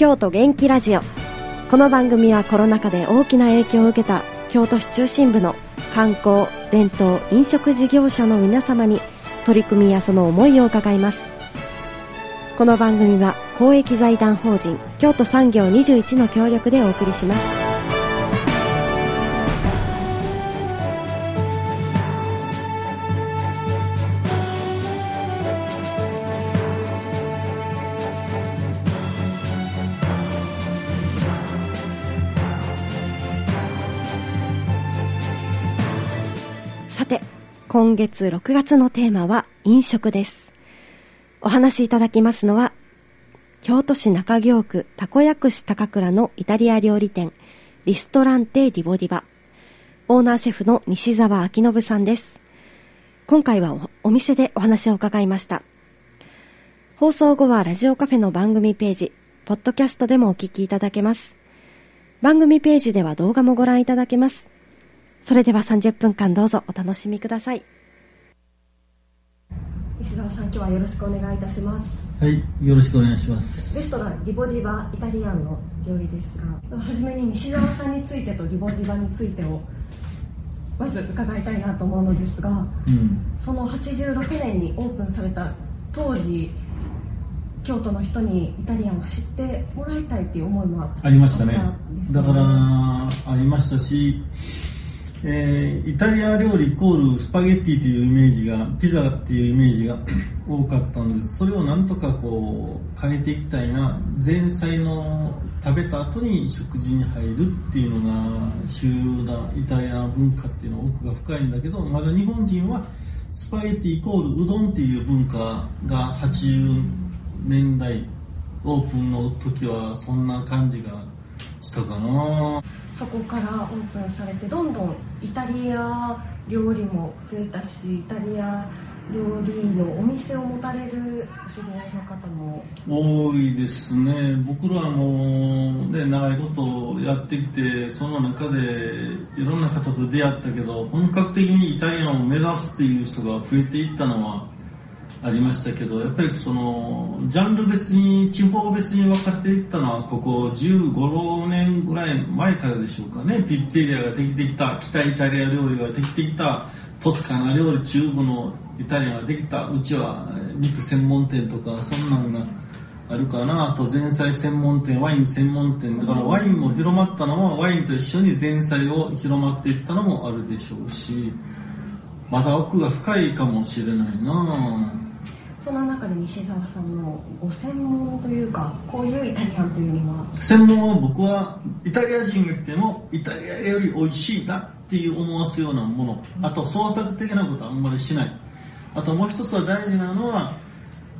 京都元気ラジオ。この番組はコロナ禍で大きな影響を受けた京都市中心部の観光伝統飲食事業者の皆様に取り組みやその思いを伺います。この番組は公益財団法人京都産業21の協力でお送りします。今月6月のテーマは飲食です。お話しいただきますのは京都市中京区たこ薬師高倉のイタリア料理店リストランテディボディバ。オーナーシェフの西澤明信さんです。今回はおお店でお話を伺いました。放送後はラジオカフェの番組ページポッドキャストでもお聞きいただけます。番組ページでは動画もご覧いただけます。それでは30分間どうぞお楽しみください。石澤さん今日はよろしくお願いいたしますはい、よろしくお願いします。レストランリボディバイタリアンの料理ですがはじめに西澤さんについてとリボディバについてをまず伺いたいなと思うのですがうん、その86年にオープンされた当時京都の人にイタリアンを知ってもらいたいっていう思いもありましたねあったんです。よだから、ありましたし、えーイタリア料理イコールスパゲッティというイメージが、ピザっていうイメージが 多かったんです。それをなんとかこう、変えていきたいな。前菜の食べた後に食事に入るっていうのが主要なイタリア文化っていうのは奥が深いんだけど、まだ日本人はスパゲッティイコールうどんっていう文化が80年代オープンの時はそんな感じがしたかなそこからオープンされてどんどんイタリア料理も増えたしイタリア料理のお店を持たれるお知り合いの方も。多いですね。僕らもね長いことやってきてその中でいろんな方と出会ったけど本格的にイタリアンを目指すっていう人が増えていったのはありましたけどやっぱりそのジャンル別に地方別に分かれていったのはここ1 5 6年ぐらい前からでしょうかね。ピッツェリアができてきた北イタリア料理ができてきたトスカナ料理中部のイタリアンができた。うちはえー肉専門店とかそんなのがあるかな。あと前菜専門店ワイン専門店だからワインも広まったのはワインと一緒に前菜を広まっていったのもあるでしょうしまだ奥が深いかもしれないなその中で西澤さんのご専門というかこういうイタリアンというには専門は僕はイタリア人が来てもイタリアより美味しいなっていう思わすようなもの。あと創作的なことはあんまりしない。あともう一つは大事なのは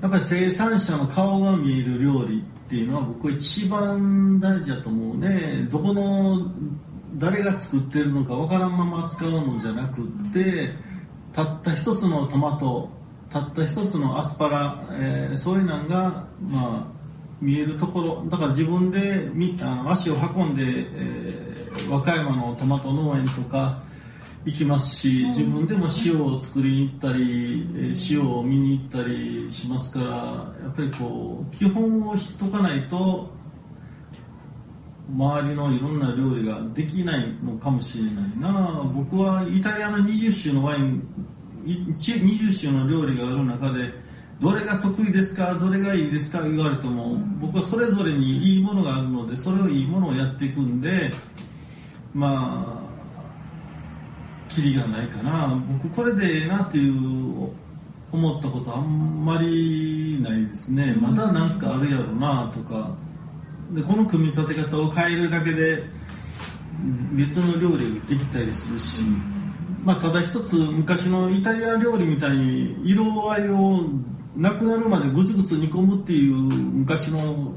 やっぱり生産者の顔が見える料理っていうのは僕は一番大事だと思うね。どこの誰が作ってるのかわからんまま扱うのじゃなくってたった一つのトマトたった一つのアスパラ、えーそういうのがまあ見えるところ。だから自分でみあの足を運んで、えー和歌山のトマト農園とか行きますし自分でも塩を作りに行ったり、えー塩を見に行ったりしますからやっぱりこう基本を知っとかないと周りのいろんな料理ができないのかもしれないな。僕はイタリアの20種のワインい20種の料理がある中でどれが得意ですかどれがいいですか言われても僕はそれぞれにいいものがあるのでそれをいいものをやっていくんでまあキリがないかな。僕これでええなっていう思ったことあんまりないですね。まだなんかあるやろなとか。でこの組み立て方を変えるだけで別の料理ができたりするし、まあ、ただ一つ昔のイタリア料理みたいに色合いをなくなるまでグツグツ煮込むっていう昔の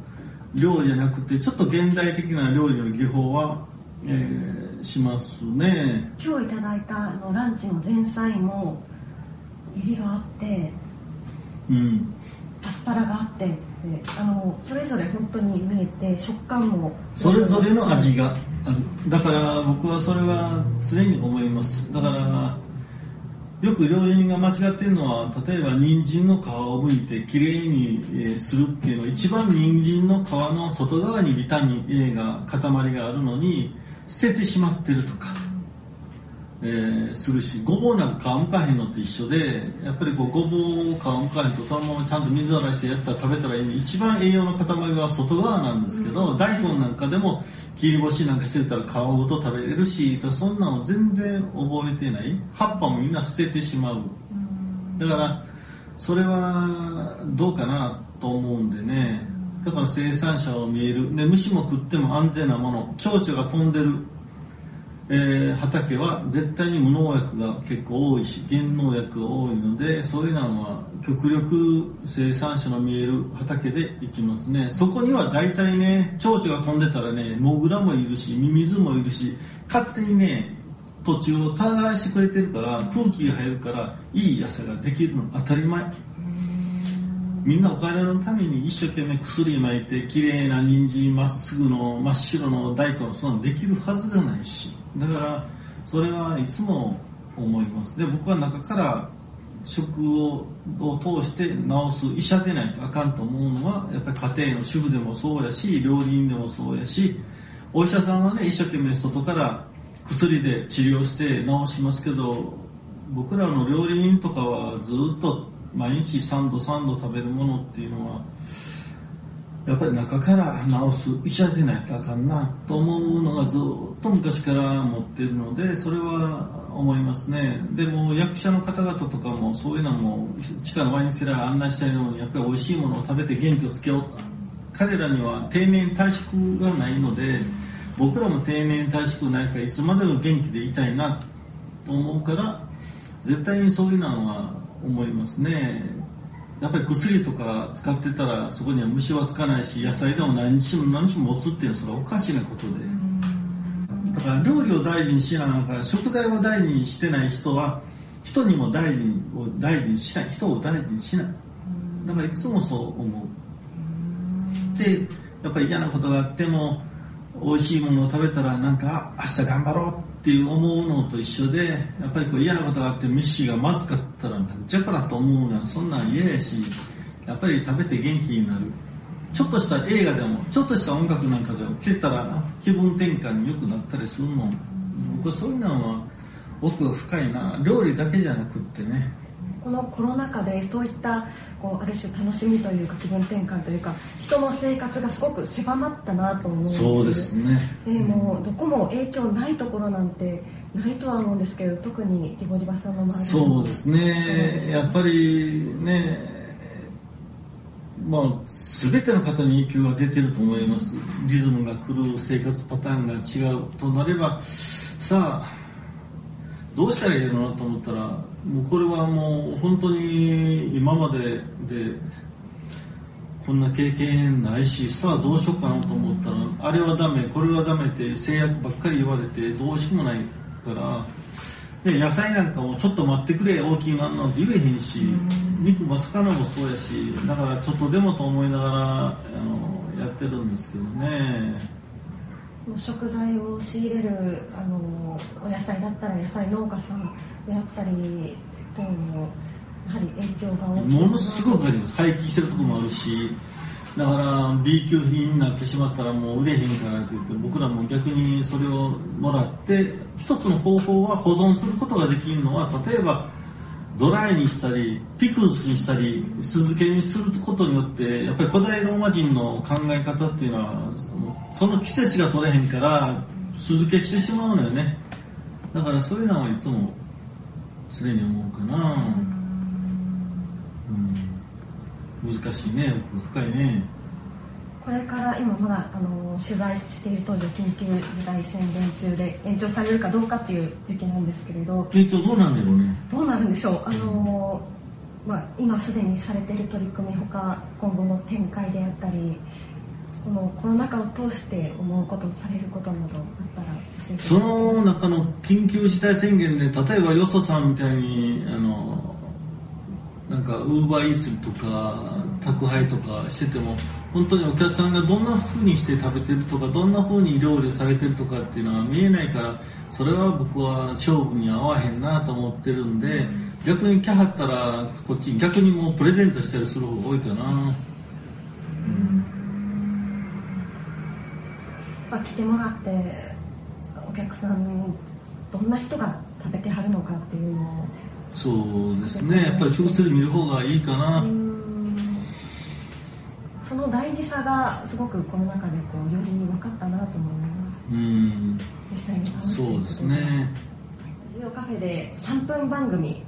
料理じゃなくてちょっと現代的な料理の技法は、えーしますね。今日いただいたあのランチの前菜もエビがあってうん。アスパラがあってであのそれぞれ本当に見えて食感も。それぞれの味がだから僕はそれは常に思います。だからよく料理人が間違ってるのは例えば人参の皮を剥いてきれいに、するっていうのは一番人参の皮の外側にビタミン A が塊があるのに捨ててしまってるとか、えーするしごぼうなんか皮むかへんのと一緒でやっぱりこうごぼうを皮むかへんとそのままちゃんと水洗いしてやったら食べたらいいのに一番栄養の塊は外側なんですけど、大根なんかでも切り干しなんかしてたら皮ごと食べれるしそんなの全然覚えてない。葉っぱもみんな捨ててしまう。だからそれはどうかなと思うんでね。だから生産者を見える。で虫も食っても安全なもの。蝶々が飛んでる、えー畑は絶対に無農薬が結構多いし原農薬が多いのでそういうのは極力生産者の見える畑で行きますね。そこには大体ね蝶々が飛んでたらねモグラもいるしミミズもいるし勝手にね土地を耕してくれてるから空気が入るからいい野菜ができるの。当たり前。みんなお金のために一生懸命薬撒いて綺麗な人参まっすぐの真っ白の大根そんなのできるはずがないし。だからそれはいつも思います。で僕は中から食を通して治す医者でないとあかんと思うのはやっぱり家庭の主婦でもそうやし料理人でもそうやしお医者さんはね一生懸命外から薬で治療して治しますけど僕らの料理人とかはずっと毎日3度3度食べるものっていうのはやっぱり中から治す医者でないとあかんなと思うのがずっと昔から持ってるのでそれは思いますね。でも役者の方々とかもそういうのも地下のワインセラー案内したようにやっぱり美味しいものを食べて元気をつけよう彼らには定年退職がないので僕らも定年退職ないからいつまでも元気でいたいなと思うから絶対にそういうのは思いますね。やっぱり薬とか使ってたらそこには虫はつかないし野菜でも何日も何日も持つっていうのはそれはおかしなことで。だから料理を大事にしながら食材を大事にしてない人は人にも大事にを大事にしない人を大事にしない。だからいつもそう思う。でやっぱり嫌なことがあっても美味しいものを食べたらなんかあ明日頑張ろうっていう思うのと一緒でやっぱりこう嫌なことがあってミッシーがまずかったらなんじゃからと思うのはそんなん嫌やしやっぱり食べて元気になる。ちょっとした映画でもちょっとした音楽なんかでも聴いたら気分転換によくなったりするもん。僕はそういうのは奥が深いな。料理だけじゃなくってねこのコロナ禍でそういったこうある種楽しみというか気分転換というか人の生活がすごく狭まったなと思うんです。そうですね。でもうどこも影響ないところなんてないとは思うんですけど特にリボリバさんの周りそうですね。やっぱりねまあ全ての方に影響が出てると思います。リズムが狂う生活パターンが違うとなればさあどうしたらいいのなと思ったらもうこれはもう本当に今まででこんな経験ないしさあどうしようかなと思ったらあれはダメこれはダメって制約ばっかり言われてどうしようもないからで野菜なんかもちょっと待ってくれ大きいなんなんて言えへんし肉も魚もそうやしだからちょっとでもと思いながらあのやってるんですけどね食材を仕入れるあのお野菜だったら野菜農家さんであったりともやはり影響が大きいものすごくあります。廃棄してるとこもあるしだから B 級品になってしまったらもう売れへんからと言って僕らも逆にそれをもらって一つの方法は保存することができるのは例えばドライにしたりピクルスにしたり酢漬けにすることによってやっぱり古代ローマ人の考え方っていうのはその季節が取れへんから酢漬けしてしまうのよね。だからそういうのはいつも常に思うかな、うん、難しいね。奥が深いねこれから今まだあの取材している当時緊急事態宣言中で延長されるかどうかっていう時期なんですけれどえっとどうなんだろうね。どうなるんでしょう？あの、まあ、今すでにされている取り組みほか今後の展開であったりこのコロナ禍を通して思うことされることなどあったら教えてその中の緊急事態宣言で例えばよそさんみたいにあのなんかウーバーイーツとか宅配とかしてても本当にお客さんがどんな風にして食べてるとかどんな風に料理されてるとかっていうのは見えないからそれは僕は勝負に合わへんなと思ってるんで、逆に来はったらこっち逆にもうプレゼントしたりする方が多いかな、うん。まあ、来てもらってお客さんどんな人が食べてはるのかっていうのを。そうですね。やっぱり直接見る方がいいかな、その大事さがすごくこの中でこうより分かったなと思います。うん。実際にそうですね。ラジオカフェで3分番組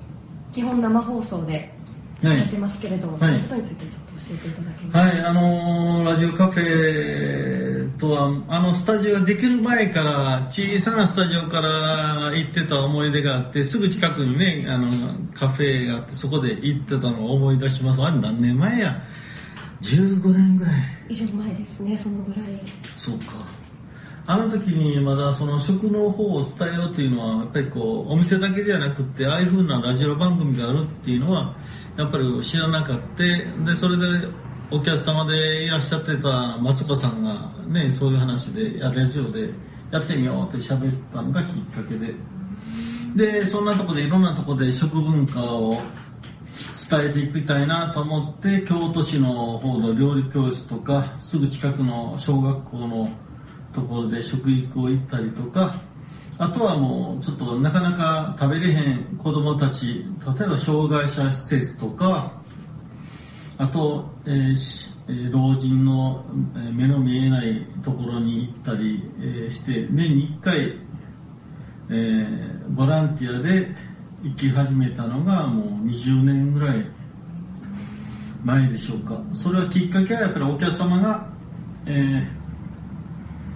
基本生放送でやってますけれども、はい、そのことについてちょっと教えていただけますか？はい、あのー、ラジオカフェとはあのスタジオができる前から小さなスタジオから行ってた思い出があってすぐ近くにねあのカフェがあってそこで行ってたのを思い出します。あれ何年前や？15年ぐらい。以上前ですねそのぐらい。そうか。あの時にまだその食の方を伝えようというのはやっぱりこうお店だけではなくてああいうふうなラジオ番組があるっていうのはやっぱり知らなかったでそれでお客様でいらっしゃってた松岡さんがねそういう話でやラジオでやってみようって喋ったのがきっかけで。でそんなとこでいろんなとこで食文化を伝えていきたいなと思って京都市の方の料理教室とかすぐ近くの小学校のところで食育を行ったりとかあとはもうちょっとなかなか食べれへん子供たち例えば障害者施設とかあと、えー、老人の目の見えないところに行ったり、して年に1回、えー、ボランティアで行き始めたのがもう20年ぐらい前でしょうか。それはきっかけはやっぱりお客様が、えー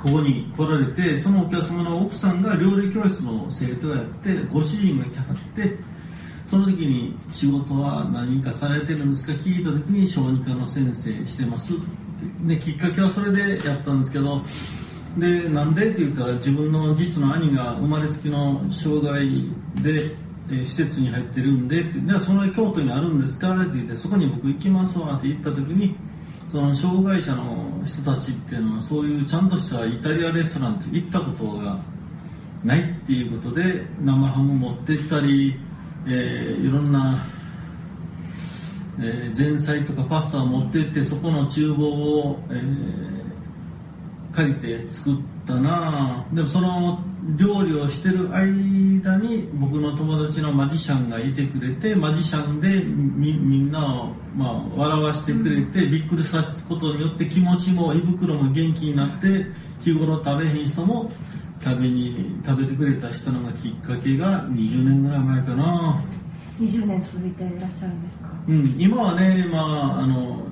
ここに来られてそのお客様の奥さんが料理教室の生徒をやってご主人がいてはってその時に仕事は何かされてるんですか？聞いた時に小児科の先生してます。ってできっかけはそれでやったんですけどでなんでって言ったら自分の実の兄が生まれつきの障害で、えー、施設に入ってるんでってでその京都にあるんですかって言ってそこに僕行きますわって言った時にその障害者の人たちっていうのはそういうちゃんとしたイタリアレストランって行ったことがないっていうことで生ハム持ってったり、えー、いろんな、えー、前菜とかパスタを持ってってそこの厨房を、えー、借りて作ったなでもその料理をしてる間に僕の友達のマジシャンがいてくれてマジシャンでみんなを、まあ、笑わしてくれて、びっくりさせることによって気持ちも胃袋も元気になって日頃食べへん人も食べに食べてくれた人のがきっかけが20年ぐらい前かな。20年続いていらっしゃるんですか、うん、今はね、まあ、あの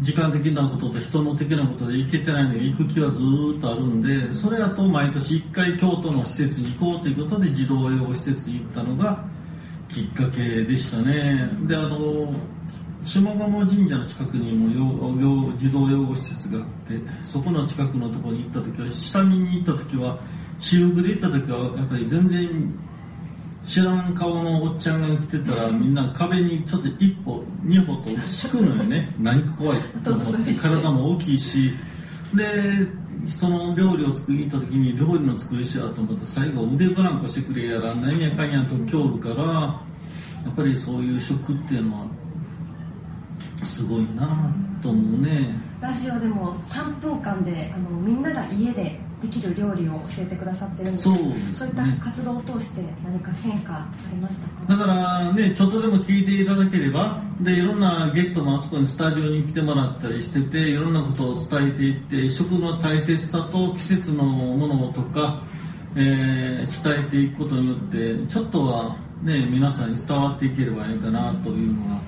時間的なことと人の的なことで行けてないので行く気はずっとあるんでそれやと毎年1回京都の施設に行こうということで児童養護施設に行ったのがきっかけでしたね。であの下鴨神社の近くにも児童養護施設があってそこの近くのところに行った時は下見に行った時は私服で行った時はやっぱり全然知らん顔のおっちゃんが来てたらみんな壁にちょっと一歩二歩と引くのよね。何か怖いと思って体も大きいし。でその料理を作りに行った時に料理の作りしやと思って最後腕ブランコしてくれやら何やかんやと今日からやっぱりそういう食っていうのはすごいなと思うね。ラジオでも3分間であのみんなが家でできる料理を教えてくださってるんでそう、ね、そういった活動を通して何か変化ありましたか？だからねちょっとでも聞いていただければでいろんなゲストもあそこにスタジオに来てもらったりしてていろんなことを伝えていって食の大切さと季節のものとか、えー、伝えていくことによってちょっとはね皆さんに伝わっていければいいかなというのは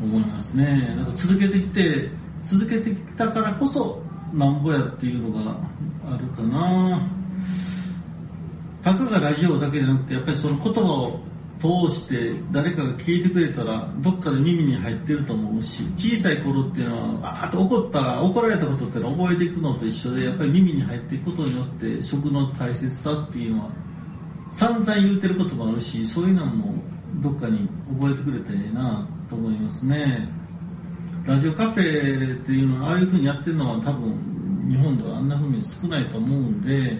思いますね。なんか続けてきて続けてきたからこそなんぼやっていうのがあるかな。たかがラジオだけじゃなくてやっぱりその言葉を通して誰かが聞いてくれたらどっかで耳に入ってると思うし小さい頃っていうのはあーっと怒った怒られたことってのは覚えていくのと一緒でやっぱり耳に入っていくことによって食の大切さっていうのは散々言うてることもあるしそういうのもどっかに覚えてくれたらいいなと思いますね。ラジオカフェっていうのはああいうふうにやってるのは多分日本ではあんなふうに少ないと思うんで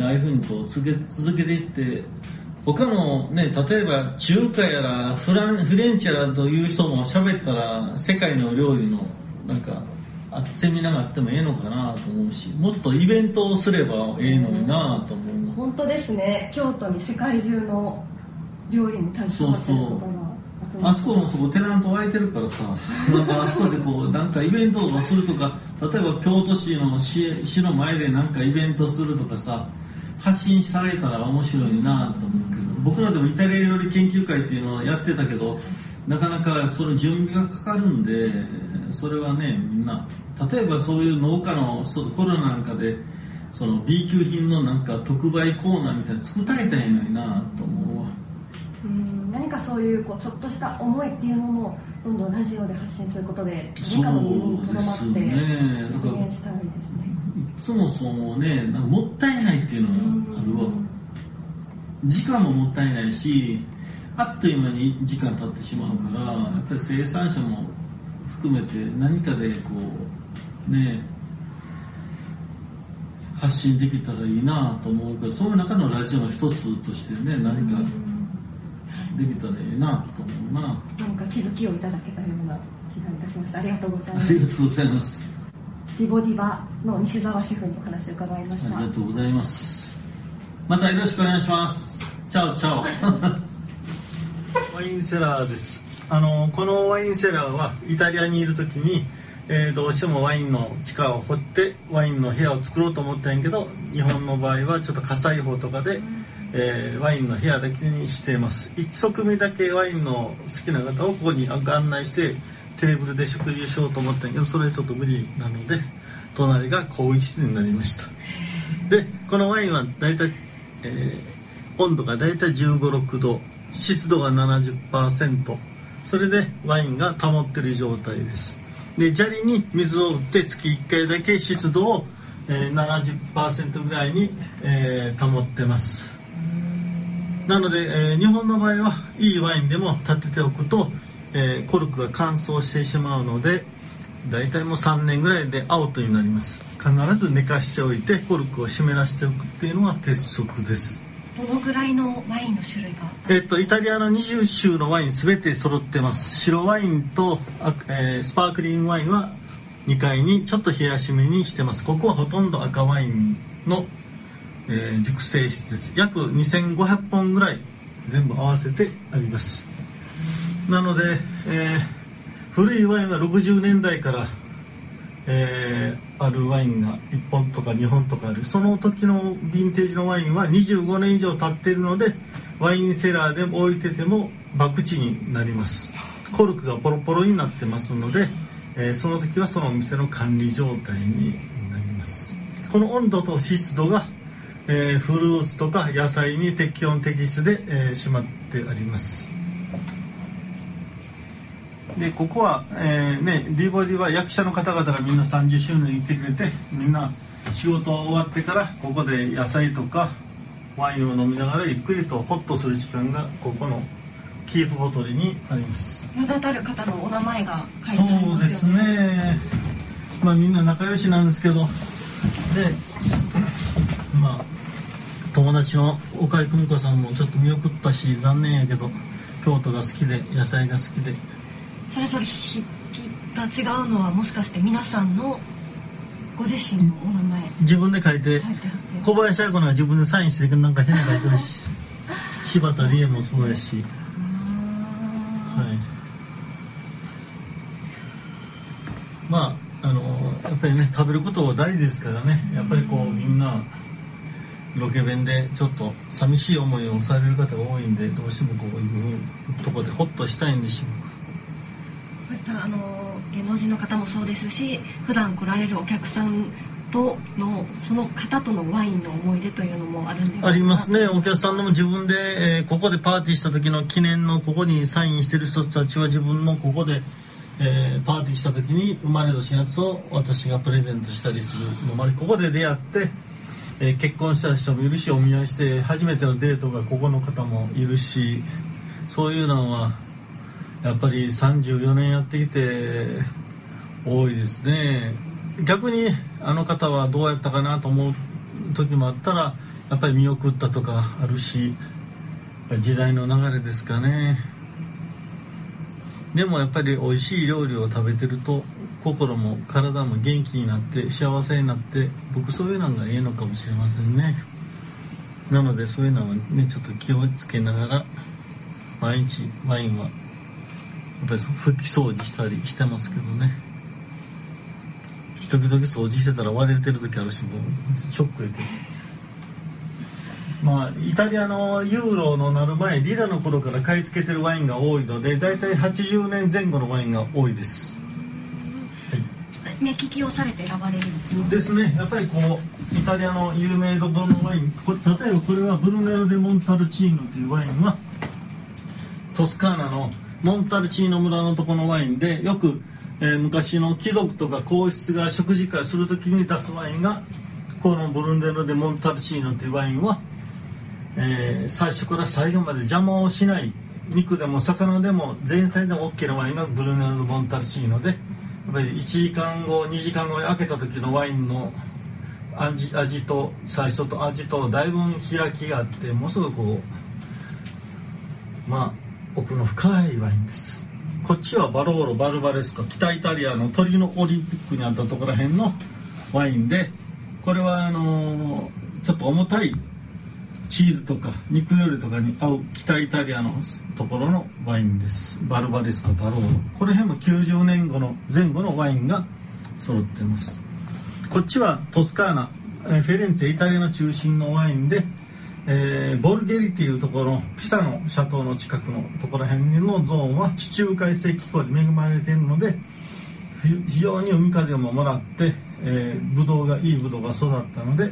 ああいうふうにこう続け続けていって他のね例えば中華やらフランフレンチやらという人も喋ったら世界の料理のなんかあセミナーがあってもええのかなと思うしもっとイベントをすればええのになと思う。本当ですね。京都に世界中の料理に携わってる方が。あそこもそこテナント空いてるからさなんかあそこでこうなんかイベントをするとか例えば京都市の市市の前でなんかイベントするとかさ発信されたら面白いなと思うけど僕らでもイタリア料理研究会っていうのをやってたけどなかなかその準備がかかるんでそれはねみんな例えばそういう農家のコロナなんかでその B 級品のなんか特売コーナーみたいなの作ったいたいのになと思うわ。うん。何かそういうこうちょっつした思いっていうのもどんどんラジオで発信することで何かの耳にとどまって実現したらいいですね。いつもそうねなんかもったいないっていうのがあるわ。時間ももったいないしあっという間に時間経ってしまうからやっぱり生産者も含めて何かでこうね発信できたらいいなと思うけどその中のラジオの一つとしてね何かできたらいいなと思うな。何か気づきをいただけたような気がいたしました。ありがとうございます。ありがとうございます。ディボディバの西澤シェフにお話を伺いました。ありがとうございます。またよろしくお願いします。チャオチャオ。ワインセラーです。あのこのワインセラーはイタリアにいる時にえー、どうしてもワインの地下を掘ってワインの部屋を作ろうと思ったんやけど日本の場合はちょっと火災法とかで、えー、ワインの部屋だけにしています。一組だけワインの好きな方をここに案内してテーブルで食事をしようと思ったんやけどそれちょっと無理なので隣が更衣室になりました。でこのワインは大体、えー、温度が大体1 5 6度湿度が70%それでワインが保ってる状態です。で砂利に水を打って月1回だけ湿度を、えー、70%ぐらいに、えー、保ってますなので、えー、日本の場合はいいワインでも立てておくと、えー、コルクが乾燥してしまうので大体もう3年ぐらいでアウトになります。必ず寝かしておいてコルクを湿らしておくっていうのが鉄則です。どのぐらいのワインの種類が？えっとイタリアの20種のワイン全て揃ってます。白ワインと、えー、スパークリングワインは2階にちょっと冷やしめにしてます。ここはほとんど赤ワインの、えー、熟成室です。約2500本ぐらい全部合わせてあります。なので、えー、古いワインは60年代からえー、あるワインが1本とか2本とかある。その時のヴィンテージのワインは25年以上経っているのでワインセラーでも置いてても博打になります。コルクがポロポロになってますので、えー、その時はそのお店の管理状態になります。この温度と湿度が、えー、フルーツとか野菜に適温適質で、えー、しまってあります。でここは、えーね、ディーボディは役者の方々がみんな30周年いてくれてみんな仕事終わってからここで野菜とかワインを飲みながらゆっくりとホッとする時間がここのキープボトルにあります。名だたる方のお名前が書いてあります、ね、そうですね。まあみんな仲良しなんですけど。でまあ友達の岡井久美子さんもちょっと見送ったし残念やけど京都が好きで野菜が好きで。それぞれ筆記が違うのはもしかして皆さんのご自身のお名前。自分で書いて小林彩子が自分でサインしてるなんか変な書いてるし 柴田理恵もそうやし。はい。まああのやっぱりね食べることは大事ですからね。やっぱりこうみんなロケ弁でちょっと寂しい思いをされる方が多いんでどうしてもこういうとこでホッとしたいんでしょうあの芸能人の方もそうですし普段来られるお客さんとのその方とのワインの思い出というのもあるんでありますね。お客さんのも自分で、えー、ここでパーティーした時の記念のここにサインしてる人たちは自分のここで、えー、パーティーした時に生まれ年のやつを私がプレゼントしたりするのもここで出会って、え、結婚した人もいるしお見合いして初めてのデートがここの方もいるしそういうのはやっぱり34年やってきて多いですね。逆にあの方はどうやったかなと思う時もあったらやっぱり見送ったとかあるし時代の流れですかね。でもやっぱり美味しい料理を食べてると心も体も元気になって幸せになって僕そういうのがええのかもしれませんね。なのでそういうのはねちょっと気をつけながら毎日ワインはやっぱり拭き掃除したりしてますけどね。時々掃除してたら割れてる時あるしもうショックやけど。まあ、イタリアのユーロのなる前リラの頃から買い付けてるワインが多いので大体80年前後のワインが多いです、目利きをされて選ばれるんですですね。やっぱりこうイタリアの有名どころのワインこ例えばこれはブルネロ・デ・モンタルチーノというワインはトスカーナのモンタルチーノ村のとこのワインでよく、えー、昔の貴族とか皇室が食事会する時に出すワインがこのブルネロ・デ・モンタルチーノというワインはえー、最初から最後まで邪魔をしない肉でも魚でも前菜でも OK なワインがブルネロ・デモンタルチーノでっぱり1時間後2時間後に開けた時のワインの味味と最初と味とだいぶ開きがあってもうすぐこうまあ奥の深いワインです。こっちはバローロ・バルバレスコ北イタリアのトリノオリンピックにあったところら辺のワインでこれはあのー、ちょっと重たいチーズとか肉料理とかに合う北イタリアのところのワインです。バルバレスコバローロこの辺も90年後の前後のワインが揃ってます。こっちはトスカーナフェレンツェイタリアの中心のワインで、えー、ボルゲリっていうところピサのシャトーの近くのところ辺のゾーンは地中海性気候で恵まれているので非常に海風ももらって、えー、ブドウがいいブドウが育ったので、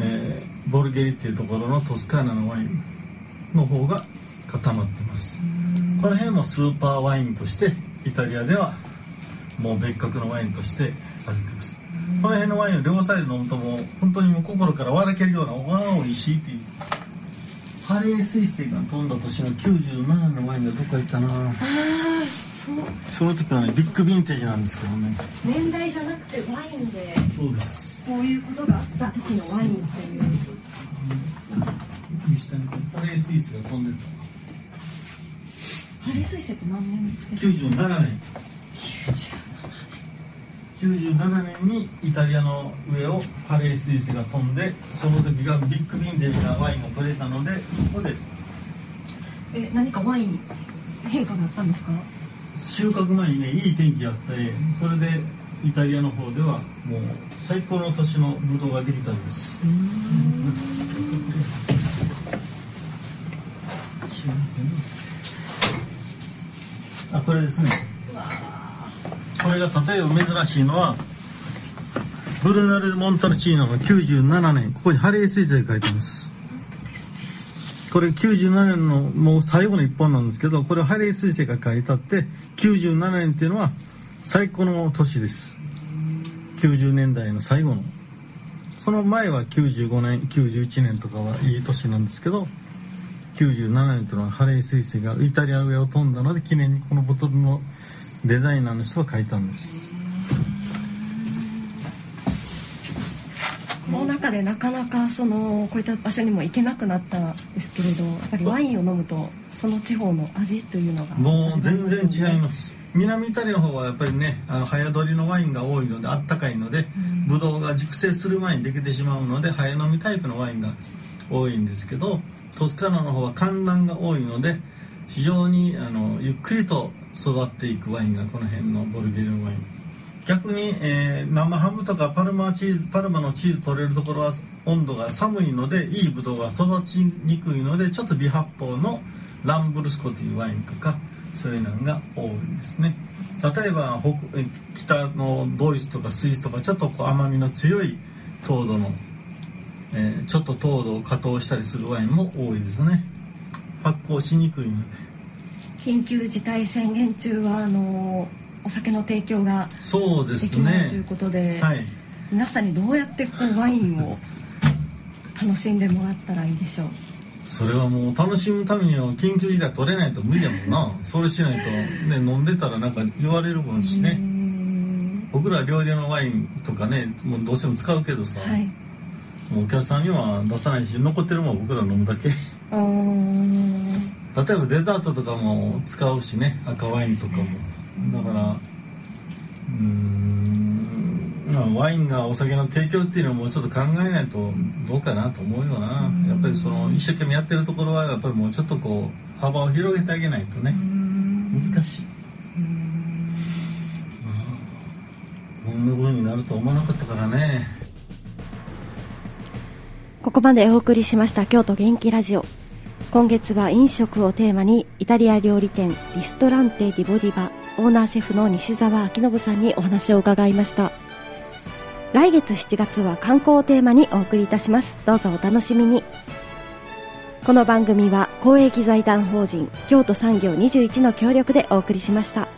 えーボルゲリっていうところのトスカーナのワインの方が固まってます。この辺もスーパーワインとしてイタリアではもう別格のワインとしてされてます。この辺のワインを両サイド飲むともう本当にもう心から笑けるようなおわおいしいっていうハレー彗星が飛んだ年の97のワインがどこ行ったな。あそう。その時はねビッグヴィンテージなんですけどね。年代じゃなくてワインで。そうですこういうことがあった時のワインっていう。下にハレースイスが飛んでた。ハレースイスって何年97年97年にイタリアの上をハレースイスが飛んでその時がビッグヴィンテージなワインが取れたのでそこで。え何かワイン変化があったんですか？収穫前にねいい天気やってそれでイタリアの方ではもう最高の年のブドウができたんです。あこれですね。これが例えば珍しいのはブルナル・モンタルチーノの97年。ここにハレー彗星書いてます。これ97年のもう最後の一本なんですけどこれハレー彗星が書いてあって97年っていうのは最高の年です90年代の最後のその前は95年91年とかはいい年なんですけど97年というのはハレー彗星がイタリア上を飛んだので記念にこのボトルのデザイナーの人が書いたんです。コロナ禍でなかなかそのこういった場所にも行けなくなったんですけれどやっぱりワインを飲むとその地方の味というのが。もう全然違います。南イタリアの方はやっぱりねあの早取りのワインが多いのであったかいので、ブドウが熟成する前にできてしまうので早飲みタイプのワインが多いんですけどトスカナの方は寒暖が多いので非常にあのゆっくりと育っていくワインがこの辺のボルゲリのワイン逆に、えー、生ハムとかパルマチーズパルマのチーズ取れるところは温度が寒いのでいいブドウが育ちにくいのでちょっと微発泡のランブルスコというワインとかそういうのが多いですね。例えば北北のドイツとかスイスとかちょっとこう甘みの強い糖度の、えー、ちょっと糖度を加糖したりするワインも多いですね。発酵しにくいので。緊急事態宣言中はあのお酒の提供がそうですね。ということで、はい、皆さんにどうやってこうワインを楽しんでもらったらいいでしょう？それはもう楽しむためには緊急事態取れないと無理やもんな。それしないとね飲んでたらなんか言われるもんしね。僕ら料理のワインとかねもうどうしても使うけどさ、はい、お客さんには出さないし残ってるもん僕ら飲むだけ。例えばデザートとかも使うしね赤ワインとかもだからうんまあワインがお酒の提供っていうのはもうちょっと考えないとどうかなと思うよな。やっぱりその一生懸命やってるところはやっぱりもうちょっとこう幅を広げてあげないとね。難しい。こん。なことになると思わなかったからね。ここまでお送りしました京都元気ラジオ。今月は飲食をテーマにイタリア料理店リストランテ・ディボディバオーナーシェフの西澤明信さんにお話を伺いました。来月7月は観光をテーマにお送りいたします。どうぞお楽しみに。この番組は公益財団法人京都産業21の協力でお送りしました。